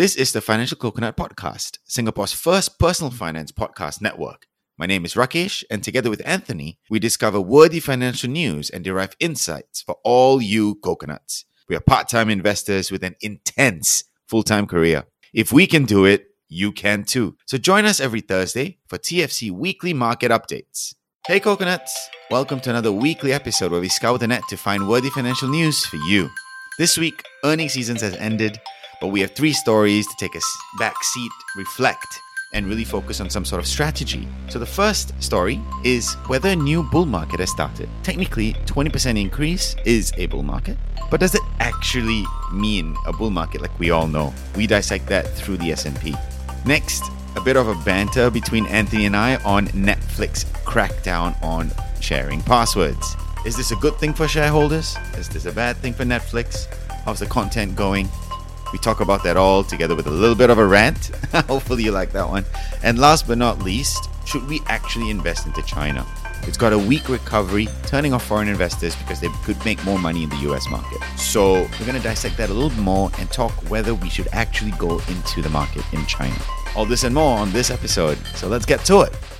This is the Financial Coconut Podcast, Singapore's first personal finance podcast network. My name is Rakesh, and together with Anthony, we discover worthy financial news and derive insights for all you coconuts. We are part time investors with an intense full time career. If we can do it, you can too. So join us every Thursday for TFC weekly market updates. Hey, coconuts! Welcome to another weekly episode where we scour the net to find worthy financial news for you. This week, earnings season has ended, but we have three stories to take a back seat, reflect, and really focus on some sort of strategy. So the first story is whether a new bull market has started. Technically, 20% increase is a bull market, but does it actually mean a bull market like we all know? We dissect that through the S&P. Next, a bit of a banter between Anthony and I on Netflix crackdown on sharing passwords. Is this a good thing for shareholders? Is this a bad thing for Netflix? How's the content going? We talk about that all together with a little bit of a rant. Hopefully, you like that one. And last but not least, should we actually invest into China? It's got a weak recovery, turning off foreign investors because they could make more money in the US market. So, we're going to dissect that a little more and talk whether we should actually go into the market in China. All this and more on this episode. So, let's get to it.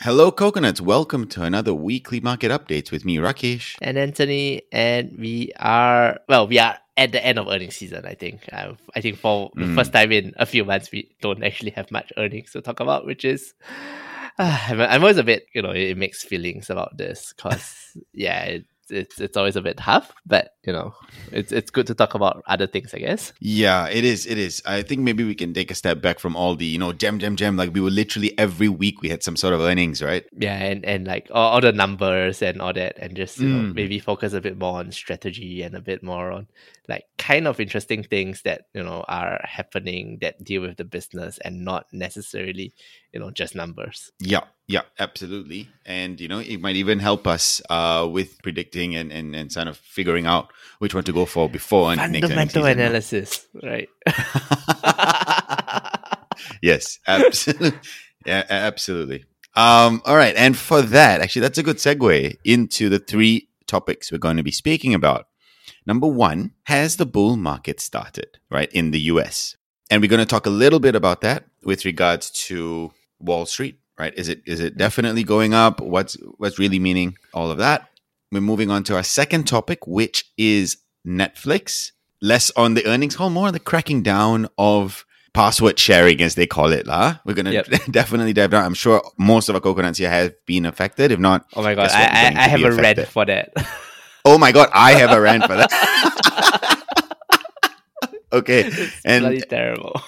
Hello, coconuts. Welcome to another weekly market updates with me, Rakesh. and Anthony, and we are well, we are at the end of earnings season. I think. Uh, I think for the Mm. first time in a few months, we don't actually have much earnings to talk about, which is. Uh, I'm, I'm always a bit, you know, it makes feelings about this because, yeah, it, it's it's always a bit tough, but you know, it's it's good to talk about other things, I guess. Yeah, it is. It is. I think maybe we can take a step back from all the, you know, gem, gem, gem. Like we were literally every week we had some sort of earnings, right? Yeah, and and like all, all the numbers and all that, and just you know Mm. maybe focus a bit more on strategy and a bit more on like kind of interesting things that you know are happening that deal with the business and not necessarily you know just numbers. Yeah, yeah, absolutely. And you know, it might even help us uh with predicting and and, and kind of figuring out which one to go for before and Fundamental analysis, right? yes, absolutely. Yeah, absolutely. Um, all right, and for that, actually, that's a good segue into the three topics we're going to be speaking about. Number one, has the bull market started, right, in the US? And we're going to talk a little bit about that with regards to Wall Street, right? Is it is it definitely going up? What's what's really meaning all of that? We're moving on to our second topic, which is Netflix. Less on the earnings call, more on the cracking down of password sharing, as they call it. lah. We're going to Yep. definitely dive down. I'm sure most of our coconuts here have been affected. If not, Oh my god. I I, I have a rant affected. for that. Oh my God, I have a rant for that. okay. it's And- bloody terrible.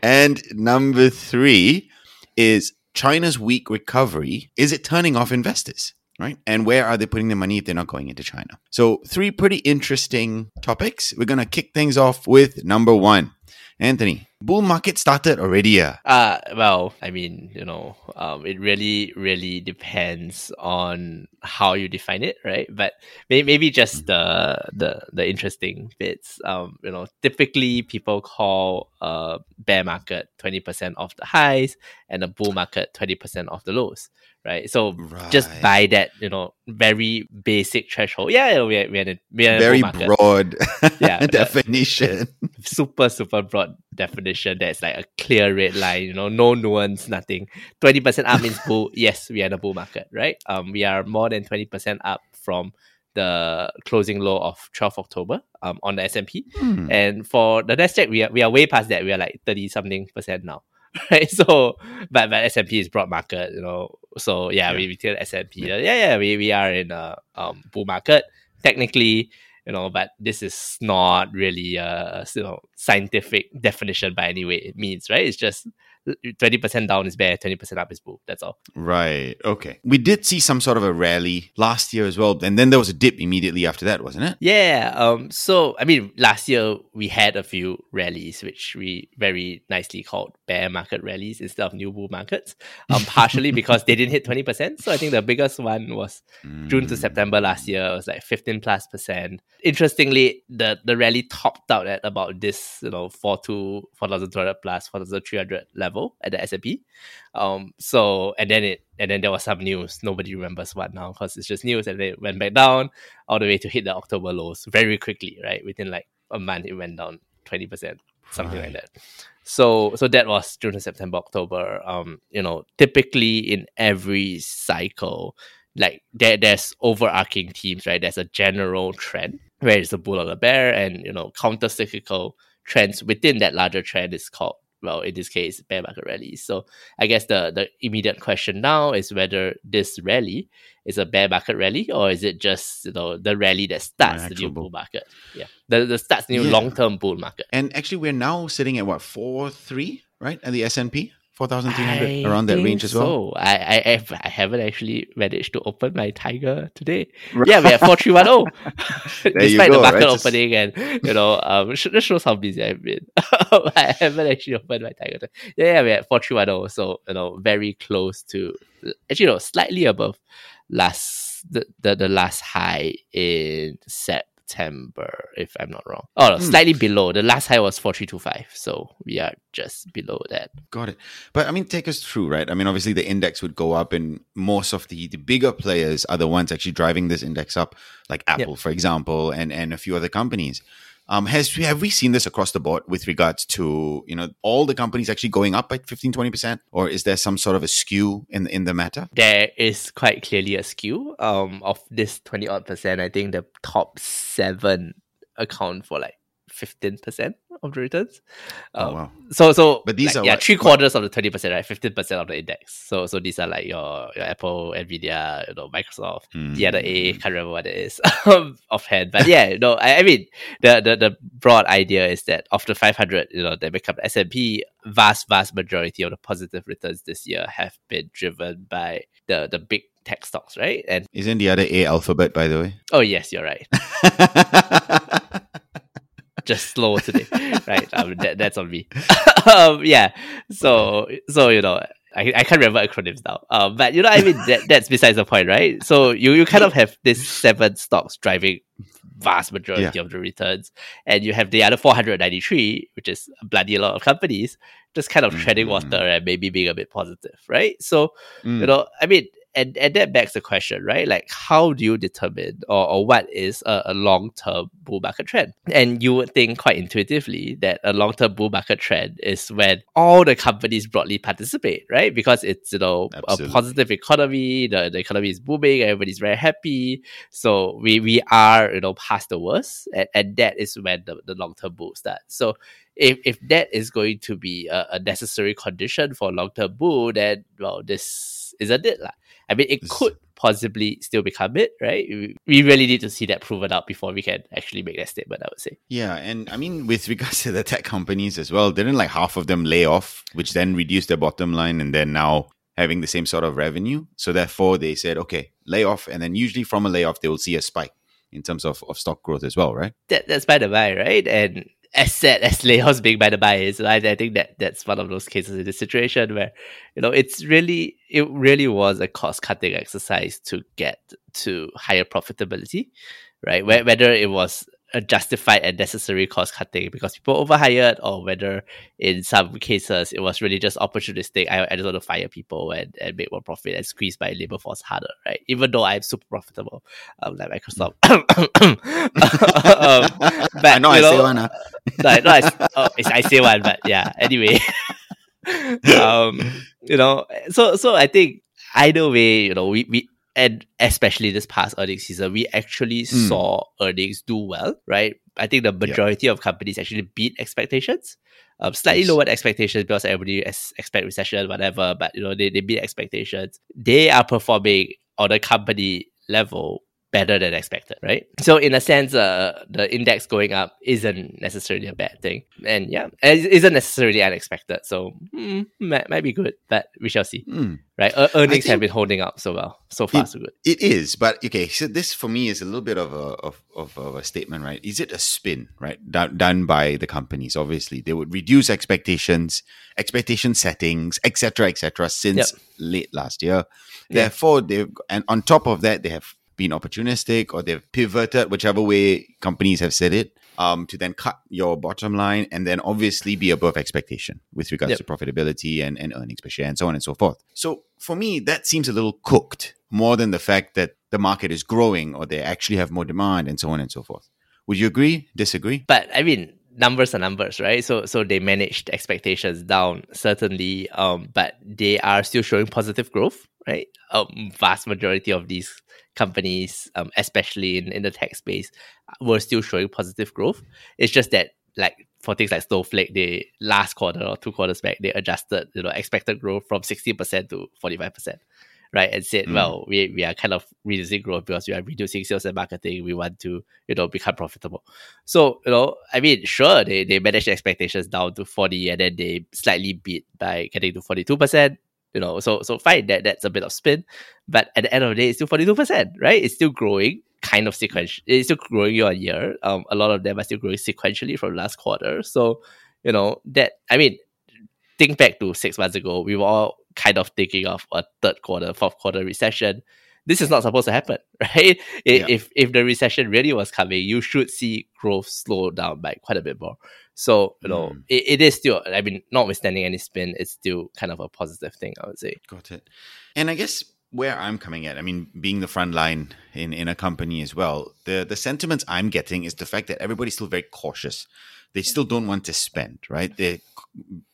and number three is China's weak recovery. Is it turning off investors? Right. And where are they putting their money if they're not going into China? So, three pretty interesting topics. We're going to kick things off with number one. Anthony, bull market started already. Yeah. Uh well, I mean, you know, um, it really, really depends on how you define it, right? But may- maybe just the the the interesting bits. Um, you know, typically people call a bear market twenty percent of the highs and a bull market twenty percent of the lows, right? So just by that, you know, very basic threshold. Yeah, we're we're in a, we're in a Very broad Yeah, definition. super super broad definition that's like a clear red line you know no nuance nothing. 20% up means bull. Yes we are in a bull market right? Um we are more than 20% up from the closing low of 12 october um on the S&P Hmm. and for the Nasdaq we are we are way past that. We are like 30 something percent now right so but but S&P is broad market you know so yeah, Yeah. we we tell S&P yeah. yeah we, we are in a um bull market technically you know but this is not really a you know scientific definition by any way it means right it's just twenty percent down is bear, twenty percent up is bull. That's all. Right. Okay. We did see some sort of a rally last year as well, and then there was a dip immediately after that, wasn't it? Yeah. Um. So I mean, last year we had a few rallies, which we very nicely called bear market rallies instead of new bull markets. Um. Partially because they didn't hit twenty percent. So I think the biggest one was mm. June to September last year. It was like fifteen plus percent. Interestingly, the the rally topped out at about this, you know, four to four thousand two hundred plus, four thousand three hundred level at the S&P. Um, so and then it and then there was some news. Nobody remembers what now because it's just news, and then it went back down all the way to hit the October lows very quickly. Right within like a month, it went down twenty percent, something right. like that. So so that was June September, October. Um, you know, typically in every cycle, like there there's overarching themes, right? There's a general trend where it's a bull or a bear, and you know, counter cyclical trends within that larger trend is called well, in this case, bear market rallies. So I guess the the immediate question now is whether this rally is a bear market rally or is it just you know the rally that starts the new bull market? Yeah, the the starts the new yeah. long term bull market. And actually, we're now sitting at what four three right at the S and P. 4,300 around that range as well. So I, I I haven't actually managed to open my Tiger today. Right. Yeah, we have 4310. Despite go, the market right? opening and you know, um this shows how busy I've been. I haven't actually opened my Tiger. Yeah, yeah, we had 4310. So, you know, very close to actually you know, slightly above last the, the, the last high in Sep September, if I'm not wrong. Oh, no, mm. slightly below. The last high was 4325. So we are just below that. Got it. But I mean, take us through, right? I mean, obviously the index would go up, and most of the, the bigger players are the ones actually driving this index up, like Apple, yep. for example, and, and a few other companies. Um, has have we seen this across the board with regards to you know all the companies actually going up by 15 20 percent, or is there some sort of a skew in in the matter? There is quite clearly a skew. Um, of this 20 odd percent, I think the top seven account for like 15% of the returns. Oh, um, oh, wow. So, so but these like, are yeah, what, three quarters what? of the 20%, right? 15% of the index. So, so these are like your, your Apple, Nvidia, you know, Microsoft, mm. the other A, can't remember what it is offhand. But yeah, you know, I, I mean, the, the, the broad idea is that of the 500, you know, that make up the S&P, vast, vast majority of the positive returns this year have been driven by the, the big tech stocks, right? And isn't the other A alphabet, by the way? Oh yes, you're right. just slow today, right? Um, that, that's on me. um, yeah. So so you know. I, I can't remember acronyms now. Um, but you know, I mean, that, that's besides the point, right? So you, you kind of have this seven stocks driving vast majority yeah. of the returns, and you have the other 493, which is a bloody lot of companies, just kind of mm-hmm. treading water and maybe being a bit positive, right? So, mm. you know, I mean, and, and that begs the question, right? Like, how do you determine or, or what is a, a long term bull market trend? And you would think quite intuitively that a long term bull market trend is when all the companies broadly participate, right? Because it's, you know, Absolutely. a positive economy, the, the economy is booming, everybody's very happy. So we, we are, you know, past the worst. And, and that is when the, the long term bull starts. So if, if that is going to be a, a necessary condition for long term bull, then, well, this isn't it. Like I mean, it could possibly still become it, right? We really need to see that proven out before we can actually make that statement, I would say. Yeah. And I mean, with regards to the tech companies as well, didn't like half of them lay off, which then reduced their bottom line and then now having the same sort of revenue. So therefore, they said, okay, lay off. And then usually from a layoff, they will see a spike in terms of, of stock growth as well, right? That, that's by the by, right? And as sad as Leos being by the by is, I, I think that that's one of those cases in this situation where, you know, it's really, it really was a cost cutting exercise to get to higher profitability, right? Whether it was a justified and necessary cost cutting because people overhired, or whether in some cases it was really just opportunistic. I, I just want to fire people and, and make more profit and squeeze my labor force harder, right? Even though I'm super profitable, um, like Microsoft. um, but, I know I know, say one. Huh? no, no, I, oh, I say one, but yeah. Anyway, um, you know, so so I think either way, you know, we we and especially this past earnings season, we actually mm. saw earnings do well, right? I think the majority of companies actually beat expectations. Um, slightly yes. lower expectations because everybody expect recession, whatever. But you know, they, they beat expectations. They are performing on a company level better than expected, right? So in a sense, uh, the index going up isn't necessarily a bad thing, and yeah, it isn't necessarily unexpected. So mm, might, might be good, but we shall see. Mm. Right, earnings have been holding up so well, so far It- so good. It is, but okay. So this for me is a little bit of a of, of, of a statement, right? Is it a spin, right? Done, done by the companies. Obviously, they would reduce expectations, expectation settings, etc., etc. since Yep. late last year. Therefore, they've and on top of that, they have been opportunistic or they've pivoted, whichever way companies have said it, um, to then cut your bottom line and then obviously be above expectation with regards Yep. to profitability and, and earnings per share and so on and so forth. So for me, that seems a little cooked more than the fact that the market is growing or they actually have more demand and so on and so forth. Would you agree? Disagree? But I mean, numbers are numbers, right? So so they managed expectations down certainly, um, but they are still showing positive growth, right? Um, vast majority of these companies, um, especially in, in the tech space, were still showing positive growth. It's just that like for things like Snowflake, they last quarter or two quarters back, they adjusted you know expected growth from sixty percent to forty five percent. Right, and said, Mm. well, we, we are kind of reducing growth because we are reducing sales and marketing. We want to, you know, become profitable. So, you know, I mean, sure, they, they managed the expectations down to 40 and then they slightly beat by getting to 42%. You know, so so fine, that that's a bit of spin. But at the end of the day, it's still 42%, right? It's still growing, kind of sequential. It's still growing year on year. Um, a lot of them are still growing sequentially from last quarter. So, you know, that I mean, think back to six months ago, we were all kind of thinking of a third quarter, fourth quarter recession. This is not supposed to happen, right? Yeah. If if the recession really was coming, you should see growth slow down by quite a bit more. So you know, Mm. it, it is still. I mean, notwithstanding any spin, it's still kind of a positive thing. I would say. Got it. And I guess where I'm coming at, I mean, being the front line in, in a company as well, the, the sentiments I'm getting is the fact that everybody's still very cautious. They still don't want to spend, right? They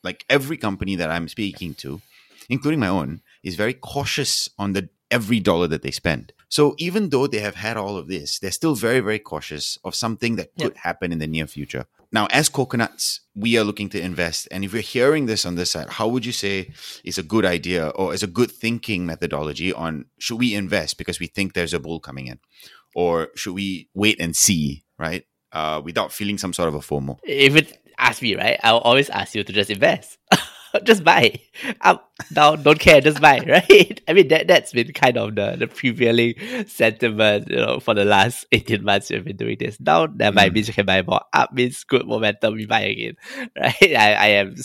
like every company that I'm speaking to, including my own, is very cautious on the every dollar that they spend. So even though they have had all of this, they're still very, very cautious of something that could happen in the near future. Now, as coconuts, we are looking to invest. And if you're hearing this on this side, how would you say is a good idea or is a good thinking methodology on should we invest because we think there's a bull coming in? Or should we wait and see, right? Uh, without feeling some sort of a FOMO. If it ask me, right, I'll always ask you to just invest. just buy. Up, down, don't care, just buy, right? I mean that that's been kind of the, the prevailing sentiment, you know, for the last 18 months we've been doing this. Down, mind Mm. means you can buy more. Up means good momentum, we buy again. Right? I, I am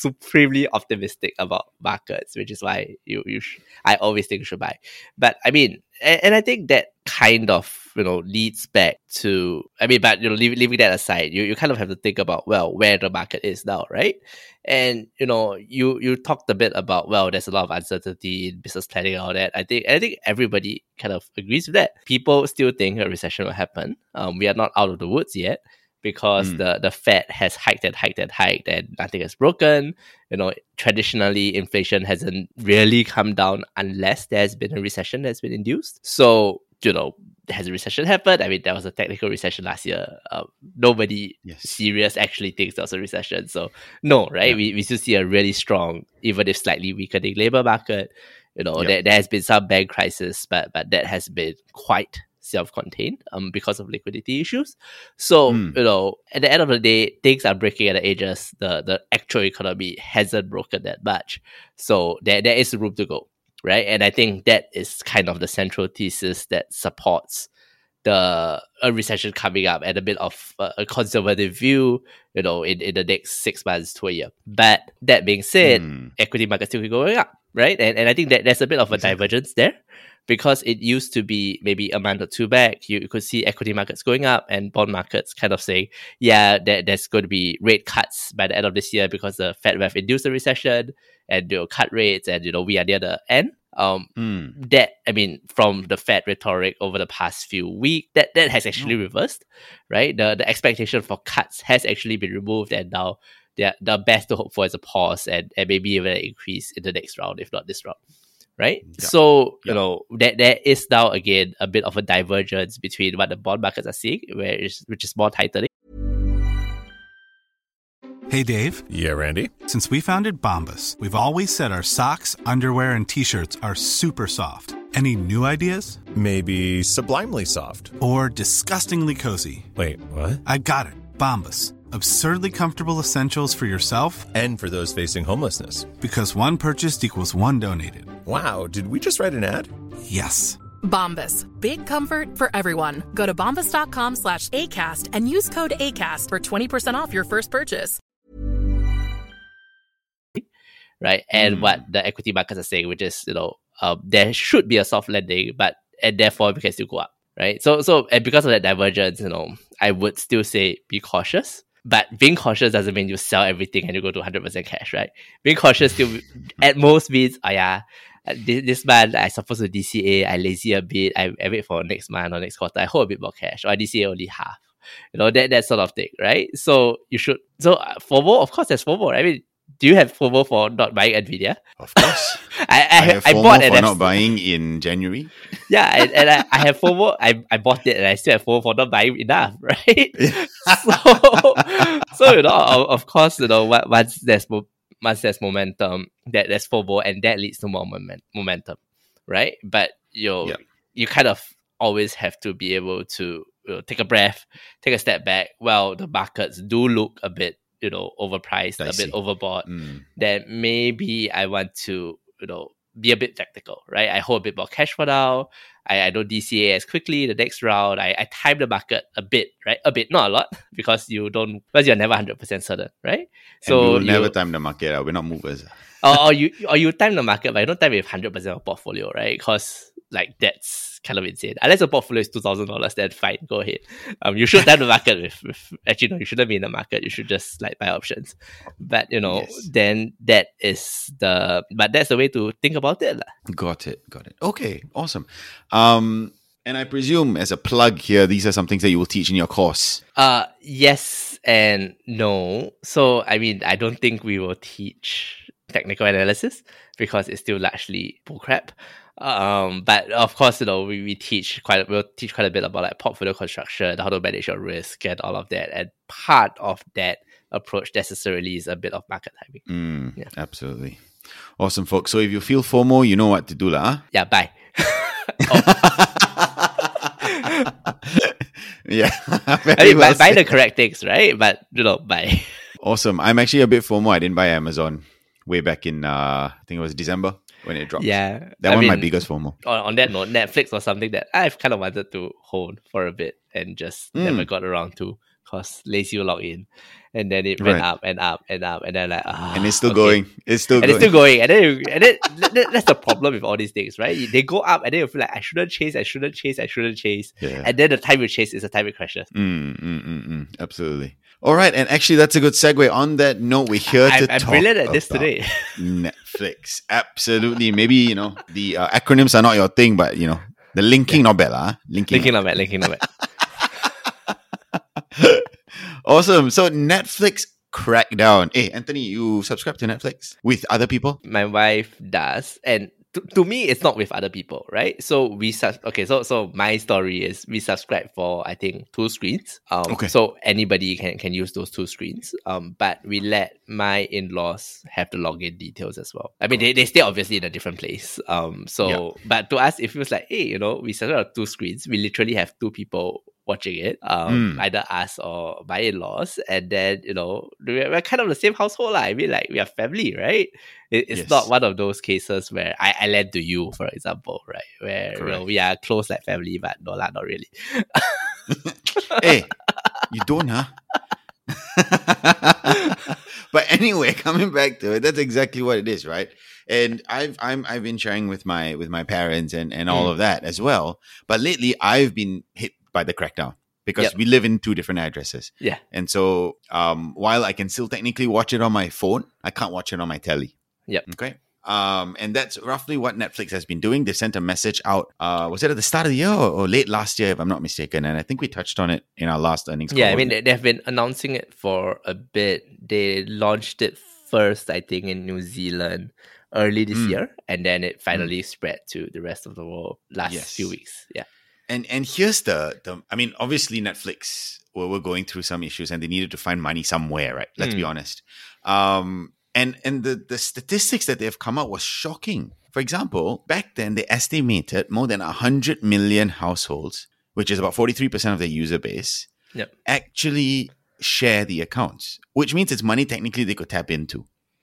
supremely optimistic about markets, which is why you, you sh- I always think you should buy. But I mean, and, and I think that kind of you know leads back to I mean, but you know, leave, leaving that aside, you, you kind of have to think about well where the market is now, right? And you know, you you talked a bit about well, there's a lot of uncertainty in business planning and all that. I think I think everybody kind of agrees with that. People still think a recession will happen. Um, we are not out of the woods yet because Mm. the the Fed has hiked and hiked and hiked and nothing has broken. You know, traditionally inflation hasn't really come down unless there's been a recession that's been induced. So you know, has a recession happened? I mean, there was a technical recession last year. Um, nobody Yes. serious actually thinks there was a recession. So no, right? Yeah. We, we still see a really strong, even if slightly weakening labor market. You know, Yep. there, there has been some bank crisis, but but that has been quite self-contained um because of liquidity issues. So Mm. you know, at the end of the day, things are breaking at the edges. The the actual economy hasn't broken that much. So there there is room to go. Right. And I think that is kind of the central thesis that supports the a recession coming up and a bit of a, a conservative view, you know, in, in the next six months to a year. But that being said, Mm. equity markets still keep going up, right? And and I think that there's a bit of a Exactly. divergence there because it used to be maybe a month or two back, you, could see equity markets going up and bond markets kind of saying, yeah, there, there's going to be rate cuts by the end of this year because the Fed will have induced a recession and they'll cut rates and you know we are near the end. Um, Mm. that I mean, from the Fed rhetoric over the past few weeks, that that has actually reversed, right? The the expectation for cuts has actually been removed, and now the the best to hope for is a pause and, and maybe even an increase in the next round, if not this round, right? Yeah. So Yeah. you know that there is now again a bit of a divergence between what the bond markets are seeing, where is which is more tightening. Hey Dave, Yeah, Randy. since we founded Bombas, we've always said our socks, underwear, and t shirts are super soft. Any new ideas? Maybe sublimely soft. Or disgustingly cozy? Wait, what? I got it. Bombas. Absurdly comfortable essentials for yourself And for those facing homelessness. because one purchased equals one donated. Wow, did we just write an ad? Yes. Bombas. Big comfort for everyone. Go to bombas.com slash ACAST and use code ACAST for 20% off your first purchase. right? And Mm. what the equity markets are saying, which is you know um, there should be a soft landing, but and therefore we can still go up, right? So so and because of that divergence, you know, I would still say be cautious. But being cautious doesn't mean you sell everything and you go to 100% cash, right? Being cautious still at most means, oh yeah, uh, this, this month I supposed to DCA, I lazy a bit, I, I wait for next month or next quarter, I hold a bit more cash, or I DCA only half. You know, that, that sort of thing, right? So you should, so uh, FOMO, of course, there's FOMO. right? I mean, do you have FOMO for not buying Nvidia? Of course. I I, I have I bought for not buying in January. yeah, and, and I, I have FOMO. I, I bought it and I still have FOMO for not buying enough, right? so, so you know, of, of course, you know, once there's once there's momentum, that there's FOMO, and that leads to more moment, momentum, right? But you you kind of always have to be able to you know, take a breath, take a step back. Well, the markets do look a bit, you know, overpriced, a bit overbought. Mm. Then maybe I want to, you know, be a bit tactical, right? I hold a bit more cash for now. I, I don't DCA as quickly the next round. I, I time the market a bit, right? A bit, not a lot, because you don't because you're never hundred percent certain, right? So you, never time the market. uh, We're not movers. or, or you or you time the market, but you don't time it with hundred percent of portfolio, right? Because like that's kind of insane. Unless the portfolio is two thousand dollars, then fine, go ahead. Um, you should time the market with, with actually no, you shouldn't be in the market. You should just like buy options. But you know, Yes. then that is the but that's the way to think about it, lah. Got it. Got it. Okay. Awesome. Um, and I presume as a plug here, these are some things that you will teach in your course. Uh yes and no. So I mean, I don't think we will teach technical analysis because it's still largely bullcrap. Um, but of course, you know, we, we teach quite we'll teach quite a bit about like portfolio construction, how to manage your risk, and all of that. And part of that approach necessarily is a bit of market timing. Mm, Yeah. Absolutely. Awesome, folks. So if you feel FOMO, you know what to do, lah. Yeah, bye. yeah. I mean, well buy, buy the correct things, right? But you know, bye. Awesome. I'm actually a bit FOMO. I didn't buy Amazon way back in, uh, I think it was December when it dropped. Yeah, That I one my mean, biggest FOMO. on, on that note, Netflix was something that I've kind of wanted to hold for a bit and just Mm. never got around to because lazy will log in. And then it went Right. up and up and up. And then like, ah, and it's still okay. going. It's still And going. it's still going. And then, you, and then that- that- that's the problem with all these things, right? They go up and then you feel like, I shouldn't chase, I shouldn't chase, I shouldn't chase. Yeah. And then the time you chase is the time it crashes. Mm, mm, mm, mm. Absolutely. All right, and actually, that's a good segue. On that note, we're here to I'm talk brilliant at this about today. Netflix. Absolutely. Maybe you know the uh, acronyms are not your thing, but you know the linking not bad, lah. Linking. linking on that, linking on that. awesome. So Netflix crackdown. Hey, Anthony, you subscribe to Netflix with other people? my wife does and to, to me it's not with other people right? So we sus- okay so so my story is we subscribe for i think two screens. Um Okay. so anybody can can use those two screens. Um but we let my in-laws have the login details as well. I mean they, they stay obviously in a different place. Um so but to us it feels like hey you know we subscribe to two screens. We literally have two people watching it um Mm. either us or my in-laws and then you know we're, we're kind of the same household lah. i mean like we are family right it, it's Yes. not one of those cases where I, I lend to you, for example, right? Where you know, we are close like family, but no, lah, not really. hey, you don't, huh? but anyway, coming back to it, that's exactly what it is, right? And I've I'm I've been sharing with my with my parents and and all Mm. of that as well. But lately, I've been hit by the crackdown because Yep. we live in two different addresses, Yeah. and so um, while I can still technically watch it on my phone, I can't watch it on my telly. Yep. Okay. Um, and that's roughly what Netflix has been doing. They sent a message out. Uh, was it at the start of the year or, or late last year, if I'm not mistaken? And I think we touched on it in our last earnings. Yeah, I mean, they, they've been announcing it for a bit. They launched it first, I think, in New Zealand early this Mm. year, and then it finally spread to the rest of the world last Yes. few weeks. Yeah. And and here's the the. I mean, obviously Netflix were, were going through some issues, and they needed to find money somewhere, right? Let's be Mm. honest. Um, And and the, the statistics that they've come out was shocking. For example, back then they estimated more than 100 million households, which is about 43% of their user base, Yep. actually share the accounts, which means it's money technically they could tap into.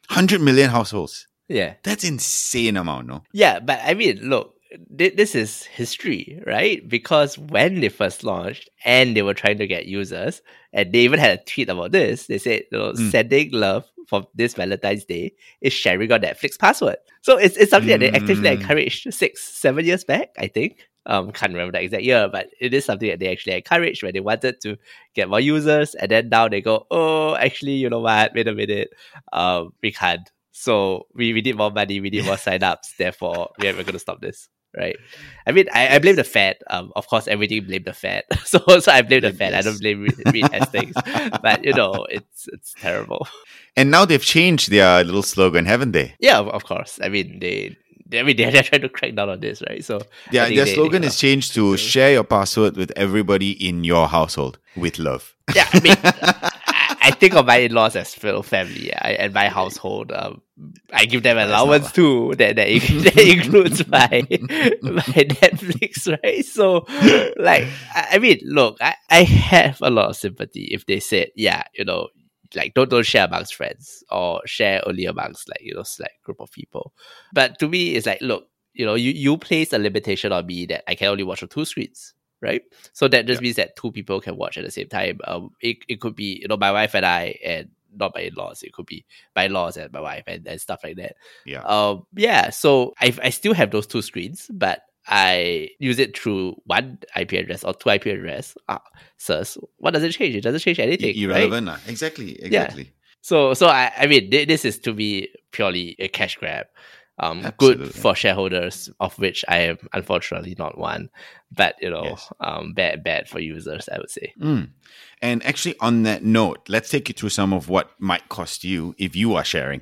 100 million households. Yeah. That's insane amount, no? Yeah, but I mean, look, this is history, right? Because when they first launched and they were trying to get users, and they even had a tweet about this, they said, you know, Mm. sending love for this Valentine's Day is sharing your Netflix password. So it's, it's something that they actively Mm. encouraged six, seven years back, I think. Um, can't remember the exact year, but it is something that they actually encouraged when they wanted to get more users, and then now they go, oh, actually, you know what? Wait a minute, um, we can't. So we, we need more money, we need more signups. Therefore, we're going to stop this, right? I mean, I, I blame the Fed. Um, of course, everything blame the Fed. so so I blame the Fed. I don't blame Reed, Hastings. but you know, it's it's terrible. And now they've changed their little slogan, haven't they? Yeah, of, course. I mean, they. they- I mean, they're, they're trying to crack down on this, right? So yeah, Their, they- slogan they- is changed to share your password with everybody in your household with love. Yeah, I mean, think of my in-laws as fellow family, yeah, and my household. Um, I give them allowance too. That that, that includes my my Netflix, right? So, like, I, I mean, look, I, I have a lot of sympathy if they said, yeah, you know, like don't don't share amongst friends or share only amongst like you know select group of people. But to me, it's like, look, you know, you you place a limitation on me that I can only watch on two screens right? So that just means that two people can watch at the same time. Um, it, it could be you know my wife and I and not my in-laws. It could be my in-laws and my wife and, and stuff like that. Yeah. Um, yeah. So I I still have those two screens, but I use it through one IP address or two IP address. Ah, so what does it change? It doesn't change anything. right? Irrelevant. lah. Exactly. Exactly. So, so I, I mean, thi- this is to me purely a cash grab. Um, good for shareholders, of which I am unfortunately not one, but you know, Yes. um, bad, bad for users, I would say. Mm. And actually, on that note, let's take you through some of what might cost you if you are sharing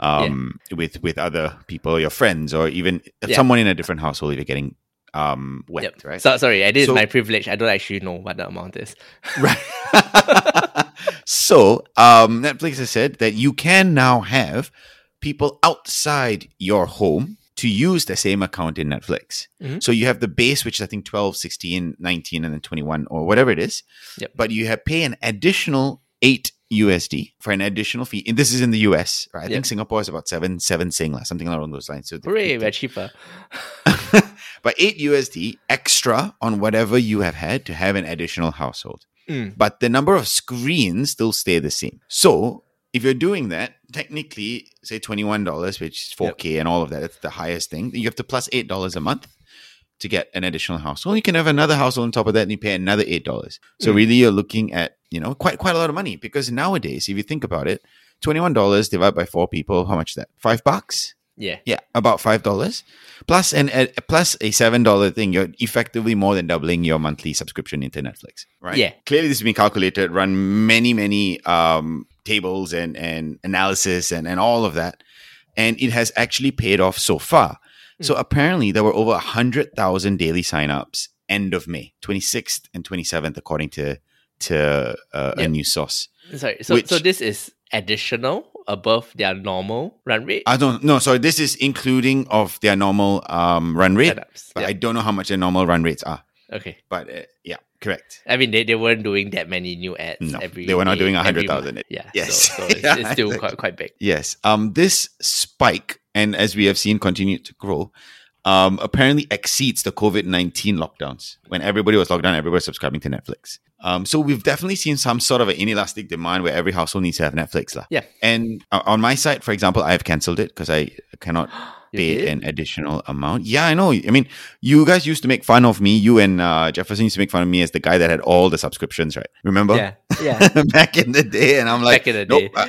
um, with with other people, your friends, or even Yeah. someone in a different household if you're getting um, wet, Yep. right? So sorry, I this So- my privilege. I don't actually know what the amount is. Right. so, um, Netflix has said that you can now have people outside your home to use the same account in Netflix. Mhm. So you have the base, which is I think 12, 16, 19, and then 21 or whatever it is. Yep. But you have pay an additional 8 USD for an additional fee. And this is in the US, right? I think Singapore is about 7, 7 Sing, lah, something along those lines. So Hooray, we're cheaper. but 8 USD extra on whatever you have had to have an additional household. Mm. But the number of screens still stay the same. So if you're doing that, technically, say $21, which is 4K and all of that, that's the highest thing. You have to plus $8 a month to get an additional household. You can have another household on top of that and you pay another $8. So Mm. really you're looking at, you know, quite quite a lot of money because nowadays, if you think about it, $21 divided by four people, how much is that? Five bucks? Yeah. Yeah, about five dollars, plus an a, plus a seven dollar thing. You're effectively more than doubling your monthly subscription into Netflix, right? Yeah. Clearly, this has been calculated, run many many um, tables and and analysis and and all of that, and it has actually paid off so far. So apparently, there were over hundred thousand daily signups end of May, twenty sixth and twenty seventh, according to to uh, a new source. Sorry. So, Which- so this is additional above their normal run rate. I don't no, sorry, this is including of their normal um, run rate. Setups. But Yep. I don't know how much their normal run rates are. Okay. But uh, yeah, correct. I mean, they, they weren't doing that many new ads. No, every they were not day, doing every 100,000. Yeah. Yes. So, so it's, Yeah, it's still exactly. quite quite big. Yes. Um, this spike, and as we have seen, continued to grow. Um, apparently exceeds the COVID nineteen lockdowns. When everybody was locked down, everybody was subscribing to Netflix. Um, so we've definitely seen some sort of an inelastic demand where every household needs to have Netflix, lah. Yeah. And uh, on my side, for example, I have cancelled it because I cannot pay did? an additional amount. Yeah, I know. I mean, you guys used to make fun of me. You and uh, Jefferson used to make fun of me as the guy that had all the subscriptions, right? Remember? Yeah. Yeah. back in the day, and I'm like, Back in the nope. uh,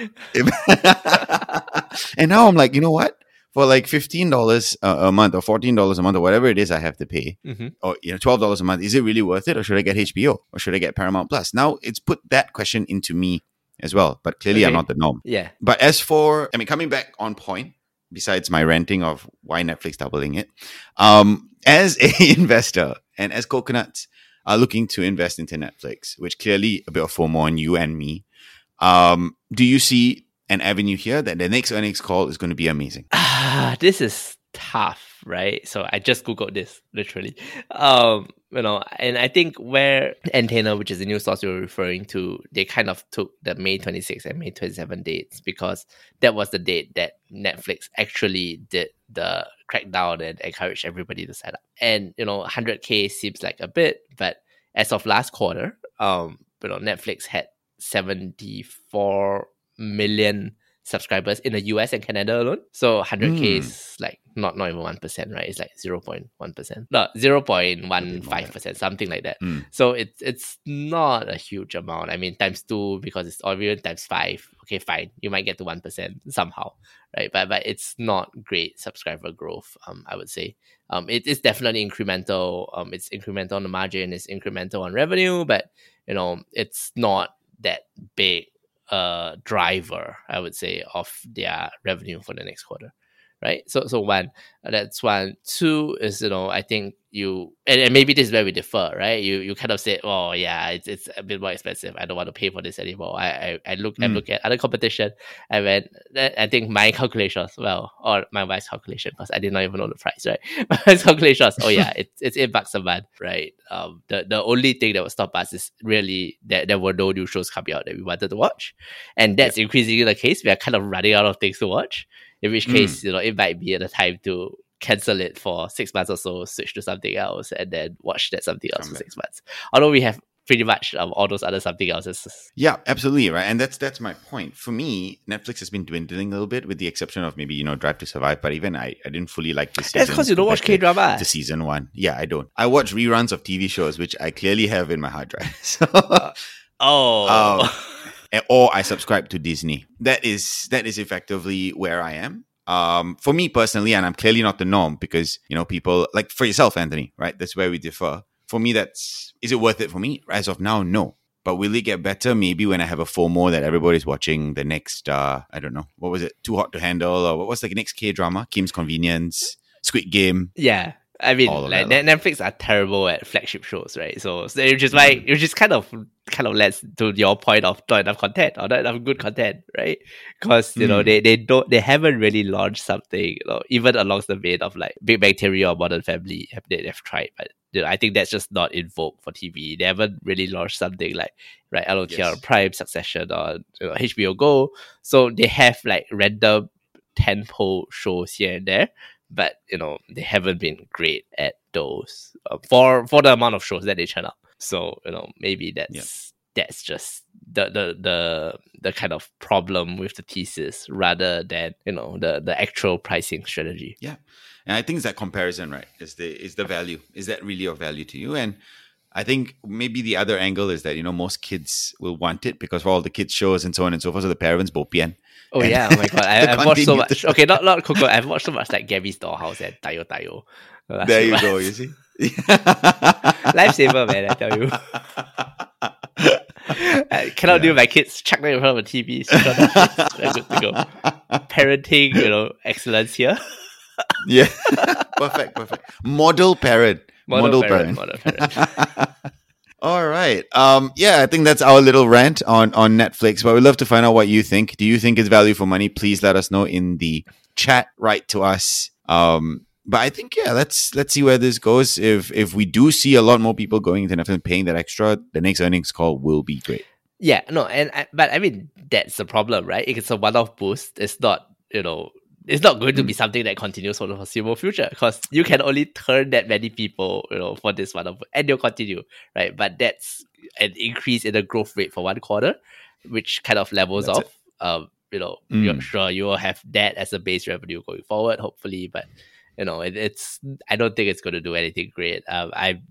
and now I'm like, you know what? For like fifteen dollars a month or fourteen dollars a month or whatever it is I have to pay, hmm or you know twelve dollars a month, is it really worth it, or should I get HBO, or should I get Paramount Plus? Now it's put that question into me as well, but clearly I'm not the norm. Yeah. But as for, I mean, coming back on point, besides my ranting of why Netflix doubling it, um, as a investor and as coconuts are looking to invest into Netflix, which clearly a bit of FOMO on you and me, um, do you see an avenue here that the next earnings call is going to be amazing? Ah, this is tough, right? So I just googled this literally. Um, you know, and I think where Antenna, which is the news source you're referring to, they kind of took the May 26 and May 27 dates because that was the date that Netflix actually did the crackdown and encouraged everybody to sign up. And you know, 100k seems like a bit, but as of last quarter, um, you know, Netflix had 74 million subscribers in the US and Canada alone. So 100k Mm. is like not not even 1%, right? It's like 0.1%. No, 0.15%, something like that. Mm. So it's it's not a huge amount. I mean, times two because it's or even times five. Okay, fine. You might get to one percent somehow, right? But but it's not great subscriber growth. Um, I would say. Um, it is definitely incremental. Um, it's incremental on the margin. It's incremental on revenue, but you know, it's not that big uh driver. I would say of their revenue for the next quarter right? So so one, uh, that's one. Two is you know I think you and, and maybe this is where we differ, right? You you kind of say, oh yeah, it's it's a bit more expensive. I don't want to pay for this anymore. I I, I look I Mm. look at other competition. I went. I think my calculations, well, or my wife's calculation, because I did not even know the price, right? My wife's calculations. Oh yeah, it's it's eight bucks a month, right? Um, the the only thing that would stop us is really that there were no new shows coming out that we wanted to watch, and that's increasingly the case. We are kind of running out of things to watch in which Mm. case you know it might be at the time to cancel it for six months or so switch to something else and then watch that something else Come for six months although we have pretty much um, all those other something elses Yeah, absolutely, right. And that's that's my point. For me, Netflix has been dwindling a little bit, with the exception of maybe you know Drive to Survive. But even I, I didn't fully like this. that's because you don't watch k-drama The season one, yeah, I don't. I watch reruns of TV shows, which I clearly have in my hard drive. So, oh Um, or I subscribe to Disney. That is that is effectively where I am. Um, for me personally, and I'm clearly not the norm because you know people like for yourself, Anthony, right? That's where we differ. For me, that's is it worth it for me? As of now, no. But will it get better? Maybe when I have a FOMO that everybody's watching the next, uh, I don't know, what was it? Too Hot to Handle, or what was the next K drama? Kim's Convenience, Squid Game. yeah I mean, like that Net- Netflix are terrible at flagship shows, right? So, so which is why which is kind of kind of lets to your point of not enough content or not enough good content, right? Because you know Mm. they they don't they haven't really launched something, you know, even along the vein of like Big Bang Theory or Modern Family. Have they they've tried, but you know, I think that's just not in vogue for TV. They haven't really launched something like right LOT Yes. Prime, Succession, or you know, HBO Go. So they have like random tentpole shows here and there but you know they haven't been great at those uh, for for the amount of shows that they churn out. So you know maybe that's that's just the the the the kind of problem with the thesis rather than you know the the actual pricing strategy. Yeah. And I think it's that comparison, right? Is the is the value. Is that really of value to you? And I think maybe the other angle is that, you know, most kids will want it because for all the kids shows and so on and so forth. So the parents bopian. Oh yeah, oh my god, I, I've watched so much. Okay, not not Coco. I've watched so much like Gabby's Dollhouse and Tayo Tayo. the There you go, you see. Lifesaver, man, I tell you. I cannot deal with my kids chuck them in front of a TV. switch on Netflix, We're good to go. Parenting, you know, excellence here. Yeah. perfect, perfect. Model parent. Model, parent. Model parent. All right. Um, yeah, I think that's our little rant on, on Netflix, but we'd love to find out what you think. Do you think it's value for money? Please let us know in the chat. Write to us. Um, but I think yeah, let's let's see where this goes. If if we do see a lot more people going into Netflix and paying that extra, the next earnings call will be great. Yeah, no, and I, but I mean that's the problem, right? It's a one-off boost. It's not, you know, it's not going to be something that continues for the foreseeable future because you can only turn that many people, you know, for this one-off, and they'll continue, right? But that's an increase in the growth rate for one quarter, which kind of levels That's off. Um, you know, Mm. you're sure you will have that as a base revenue going forward, hopefully, but you know, it, it's I don't think it's going to do anything great. Um, I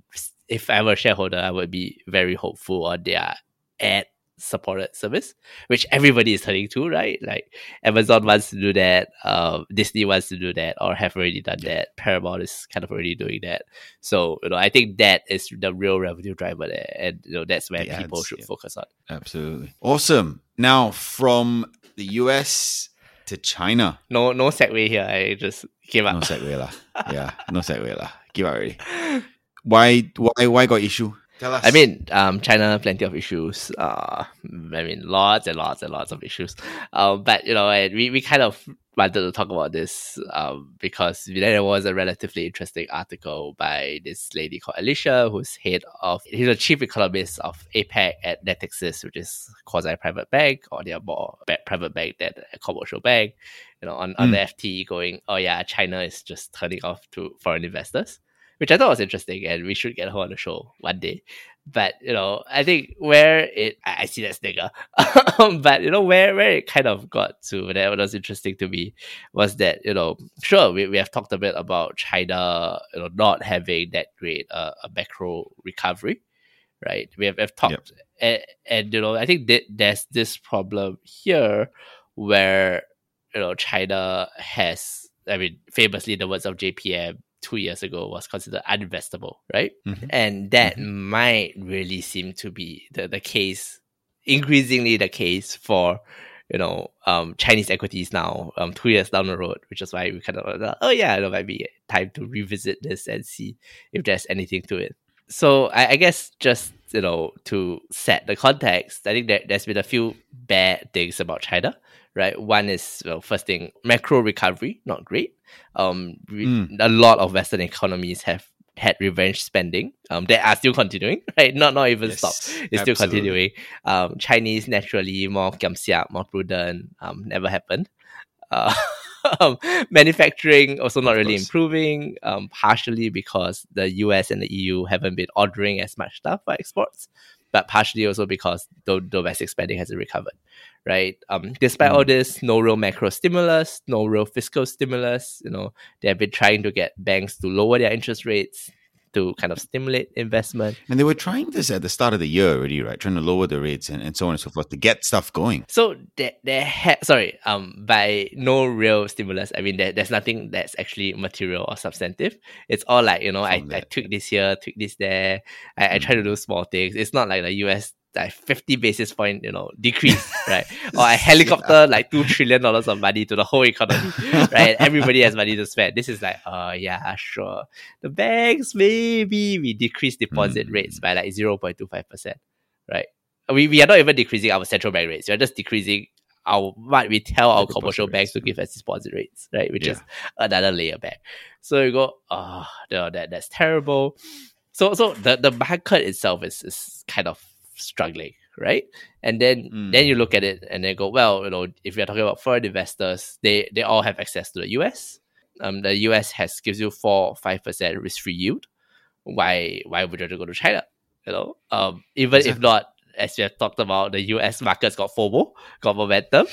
if I were a shareholder, I would be very hopeful on their ad supported service, which everybody is turning to, right? Like Amazon wants to do that, um, Disney wants to do that, or have already done that. Paramount is kind of already doing that. So you know, I think that is the real revenue driver there, and you know that's where people should yeah. focus on. Absolutely. Awesome. Now from the US to China. No, no segue here. I just came up. No up. segue lah. Yeah, no segue lah. Give out already. Why why why got issue? Tell us. I mean, um, China, plenty of issues. Uh, I mean, lots and lots and lots of issues. Um, but you know, and we, we kind of wanted to talk about this um, because there was a relatively interesting article by this lady called Alicia, who's head of, he's a chief economist of APAC at Natixis, which is quasi-private bank, or they're more private bank than a commercial bank. You know, on, on the FT going, oh yeah, China is just turning off to foreign investors which I thought was interesting, and we should get her on the show one day. But you know, I think where it, I, I see that snigger, but you know where where it kind of got to that was interesting to me was that you know, sure we, we have talked a bit about China, you know, not having that great uh, a macro recovery, right? We have, have talked, and, and you know, I think that there's this problem here where you know China has, I mean, famously the words of JPM two years ago was considered uninvestable, right? Mhm. And that might really seem to be the, the case, increasingly the case for you know um, Chinese equities now, um, two years down the road, which is why we kind of oh yeah, it might be time to revisit this and see if there's anything to it. So I, I guess just you know to set the context, I think that there's been a few bad things about China right? One is well, first thing, macro recovery, not great. Um, we, Mm. a lot of Western economies have had revenge spending. Um, that are still continuing, right? Not not even Yes, stopped. It's still continuing. Um, Chinese naturally more kiamsiap, more prudent. Um, never happened. Uh, um, manufacturing also not really improving. Um, partially because the US and the EU haven't been ordering as much stuff for exports, but partially also because the domestic spending hasn't recovered right? Um, despite Mm. all this, no real macro stimulus, no real fiscal stimulus. You know, they have been trying to get banks to lower their interest rates to kind of stimulate investment. And they were trying this at the start of the year already, right? Trying to lower the rates and, and so on and so forth to get stuff going. So there, there ha- sorry, um, by no real stimulus, I mean there, there's nothing that's actually material or substantive. It's all like you know, I, From I that. took this here, took this there. I, I try to do small things. It's not like the US like 50 basis point, you know, decrease, right? or I helicopter like two trillion dollars of money to the whole economy, right? Everybody has money to spend. This is like, oh yeah, sure. The banks maybe we decrease deposit Mm. rates by like 0.25%, right? We, we are not even decreasing our central bank rates. We are just decreasing our what we tell our commercial banks to give as deposit rates, right? Which is another layer back. So you go, oh, no, that that's terrible. So so the, the market itself is, is kind of struggling, right? And then Mm. then you look at it and then go, well, you know, if you're talking about foreign investors, they they all have access to the US. Um, the US has gives you four five percent risk free yield. Why why would you go to China? You know, um, even if not, as we have talked about, the US market's got FOMO, got momentum,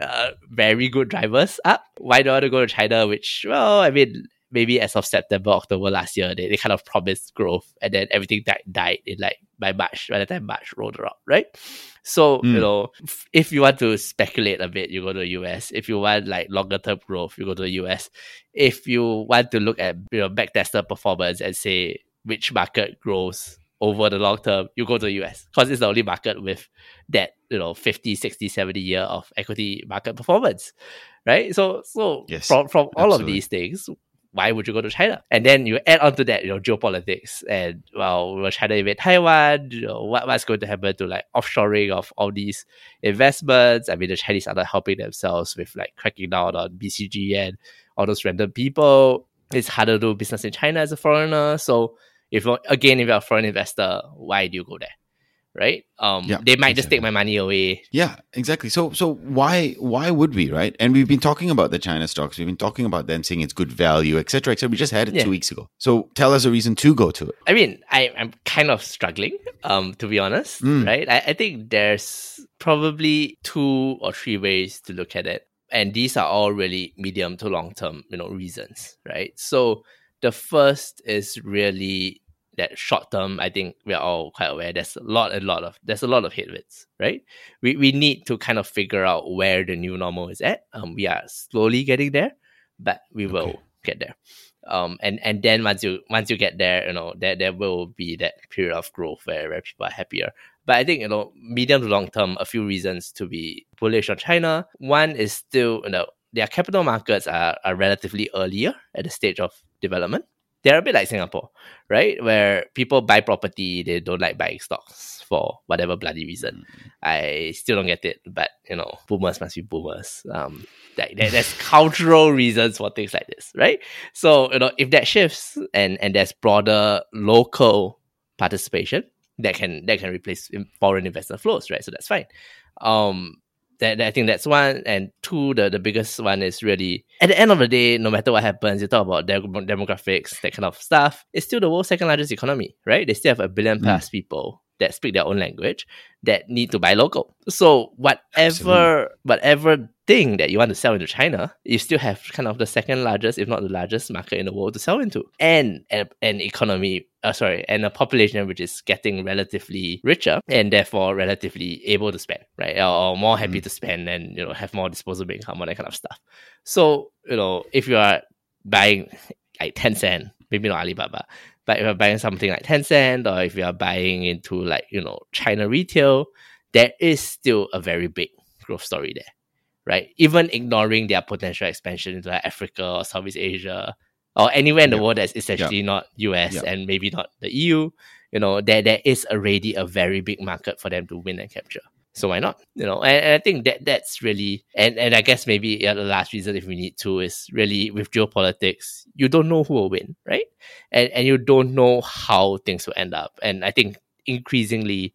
uh, very good drivers up. Why do I want to go to China? Which, well, I mean, maybe as of September, October last year, they, they kind of promised growth and then everything died, died in like by March, by the time March rolled around, right? So, you Mm. know, if you want to speculate a bit, you go to the US. If you want like longer term growth, you go to the US. If you want to look at, you know, backtested performance and say which market grows over the long term, you go to the US because it's the only market with that, you know, 50, 60, 70 year of equity market performance, right? So, so Yes, from, from all of these things, why would you go to China? And then you add on to that, you know, geopolitics and well, will China invade Taiwan? You know, what, what's going to happen to like offshoring of all these investments? I mean, the Chinese are not helping themselves with like cracking down on BCG and all those random people. It's harder to do business in China as a foreigner. So if again, if you're a foreign investor, why do you go there? Right? Um, Yeah, they might just take my money away. Yeah, exactly. So so why why would we, right? And we've been talking about the China stocks. We've been talking about them saying it's good value, etc., etc. We just had it Yeah. two weeks ago. So tell us a reason to go to it. I mean, I, I'm kind of struggling, um, to be honest, Mm. right? I, I think there's probably two or three ways to look at it. And these are all really medium to long term, you know, reasons, right? So the first is really that short term, I think we're all quite aware there's a lot, a lot of there's a lot of headwinds, right? We we need to kind of figure out where the new normal is at. Um, we are slowly getting there, but we will get there. Um, and and then once you once you get there, you know, there there will be that period of growth where, where people are happier. But I think you know, medium to long term, a few reasons to be bullish on China. One is still you know their capital markets are, are relatively earlier at the stage of development. They're a bit like Singapore, right? Where people buy property, they don't like buying stocks for whatever bloody reason. Mm. I still don't get it, but you know, boomers must be boomers. Um, like there, there's cultural reasons for things like this, right? So you know, if that shifts and and there's broader local participation, that can that can replace foreign investor flows, right? So that's fine. Um, that, I think that's one, and two, the, the biggest one is really at the end of the day, no matter what happens, you talk about dem- demographics, that kind of stuff. It's still the world's second largest economy, right? They still have a billion mm. plus people that speak their own language that need to buy local. So whatever whatever thing that you want to sell into China, you still have kind of the second largest, if not the largest market in the world to sell into. And an economy uh, sorry, and a population which is getting relatively richer and therefore relatively able to spend, right? Or, or more happy to spend and you know have more disposable income, all that kind of stuff. So, you know, if you are buying like Tencent, maybe not Alibaba, but if uh, you're buying something like Tencent or if you are buying into like, you know, China retail, there is still a very big growth story there. Right. Even ignoring their potential expansion into like Africa or Southeast Asia or anywhere in the world that's essentially not US and maybe not the EU, you know, there there is already a very big market for them to win and capture. So why not? You know, and, and I think that that's really and, and I guess maybe yeah, the last reason if we need to is really with geopolitics, you don't know who will win, right? And and you don't know how things will end up. And I think increasingly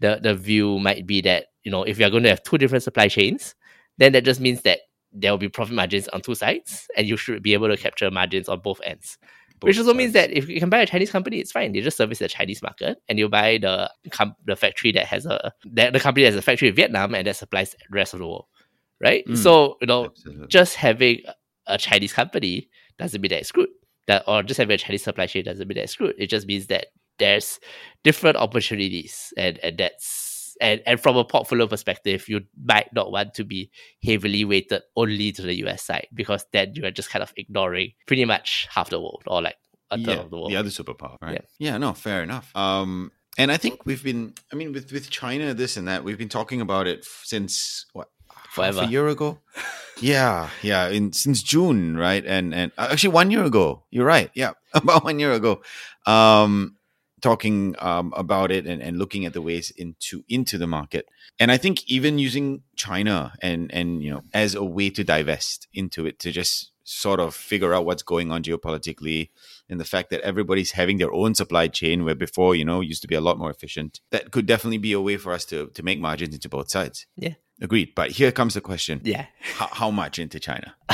the the view might be that, you know, if you're going to have two different supply chains, then that just means that there will be profit margins on two sides and you should be able to capture margins on both ends. Which also means that if you can buy a Chinese company, it's fine. They just service the Chinese market, and you buy the com- the factory that has a that the company that has a factory in Vietnam and that supplies the rest of the world, right? Mm. So you know, Absolutely. just having a Chinese company doesn't mean that it's screwed. That or just having a Chinese supply chain doesn't mean that it's screwed. It just means that there's different opportunities, and and that's and and from a portfolio perspective, you might not want to be heavily weighted only to the US side because then you are just kind of ignoring pretty much half the world or like a third yeah, of the world. the other superpower, right? Yeah. Yeah. no, fair enough. Um, and I think we've been, I mean, with with China, this and that, we've been talking about it f- since what half Forever. a year ago. yeah, yeah, in since June, right? And and uh, actually one year ago. You're right. Yeah, about one year ago. Um, talking um, about it and, and looking at the ways into into the market and i think even using china and and you know as a way to divest into it to just sort of figure out what's going on geopolitically and the fact that everybody's having their own supply chain where before you know used to be a lot more efficient that could definitely be a way for us to to make margins into both sides Yeah. agreed but here comes the question Yeah. how, how much into china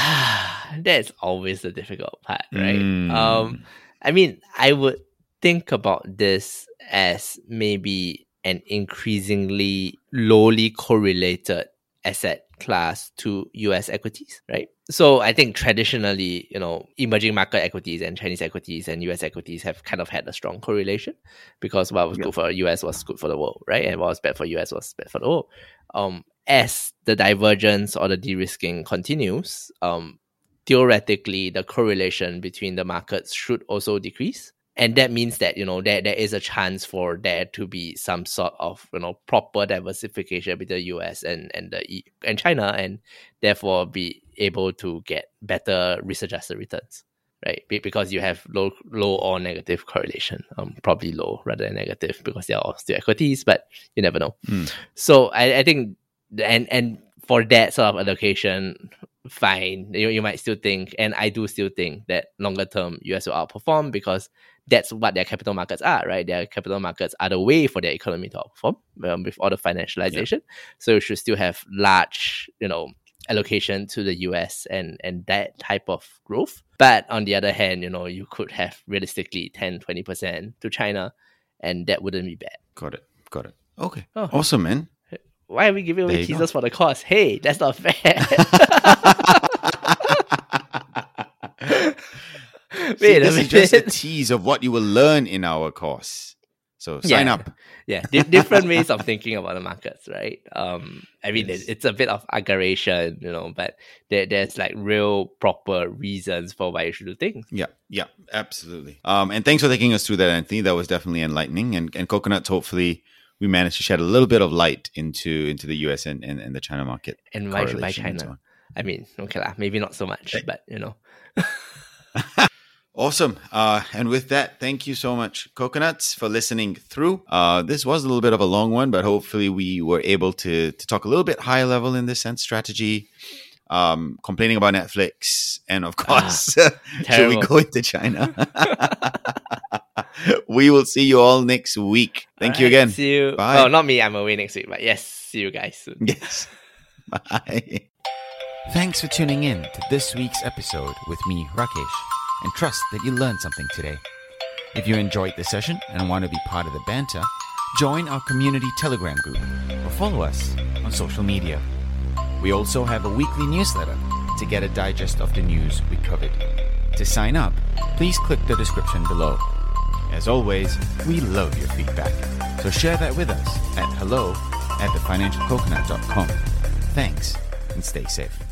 That's always the difficult part, right? Mm. Um, I mean, I would think about this as maybe an increasingly lowly correlated asset class to US equities, right? So I think traditionally, you know, emerging market equities and Chinese equities and US equities have kind of had a strong correlation because what was good for US was good for the world, right? And what was bad for US was bad for the world. Um, as the divergence or the de-risking continues, um, theoretically the correlation between the markets should also decrease and that means that you know there, there is a chance for there to be some sort of you know proper diversification between the US and and the E- and China and therefore be able to get better risk adjusted returns right? Because you have low low or negative correlation. Um probably low rather than negative because they are all still equities but you never know. Mm. so I, I think and and for that sort of allocation fine. You, you might still think and i do still think that longer term us will outperform because that's what their capital markets are right? Their capital markets are the way for their economy to outperform um, with all the financialization. So you should still have large you know allocation to the us and and that type of growth. But on the other hand you know you could have realistically 10 20% to china and that wouldn't be bad. Got it. Got it. Okay. Oh. awesome man. Why are we giving away you go. teasers for the course? Hey, that's not fair. See, this is just a tease of what you will learn in our course. So sign Yeah. up. yeah, di- different ways of thinking about the markets, right? Um, I mean, Yes. it's a bit of aggravation, you know, but there, there's like real proper reasons for why you should do things. Yeah, yeah, absolutely. Um, and thanks for taking us through that, Anthony. That was definitely enlightening. And and coconuts, hopefully, we managed to shed a little bit of light into into the US and, and, and the China market. And why should buy and so China? I mean, okay lah, maybe not so much, but you know, Awesome. Uh, and with that, thank you so much, Coconuts, for listening through. Uh, this was a little bit of a long one, but hopefully we were able to, to talk a little bit higher level in this sense strategy, um, complaining about Netflix, and of course, should we go into China? we will see you all next week. Thank you Alright, again. See you. Bye. Oh, not me. I'm away next week, but yes, see you guys soon. Yes. Bye. Thanks for tuning in to this week's episode with me, Rakesh, and trust that you learned something today. If you enjoyed the session and want to be part of the banter, join our community Telegram group or follow us on social media. We also have a weekly newsletter to get a digest of the news we covered. To sign up, please click the description below. As always, we love your feedback, so share that with us at hello at thefinancialcoconut.com. Thanks and stay safe.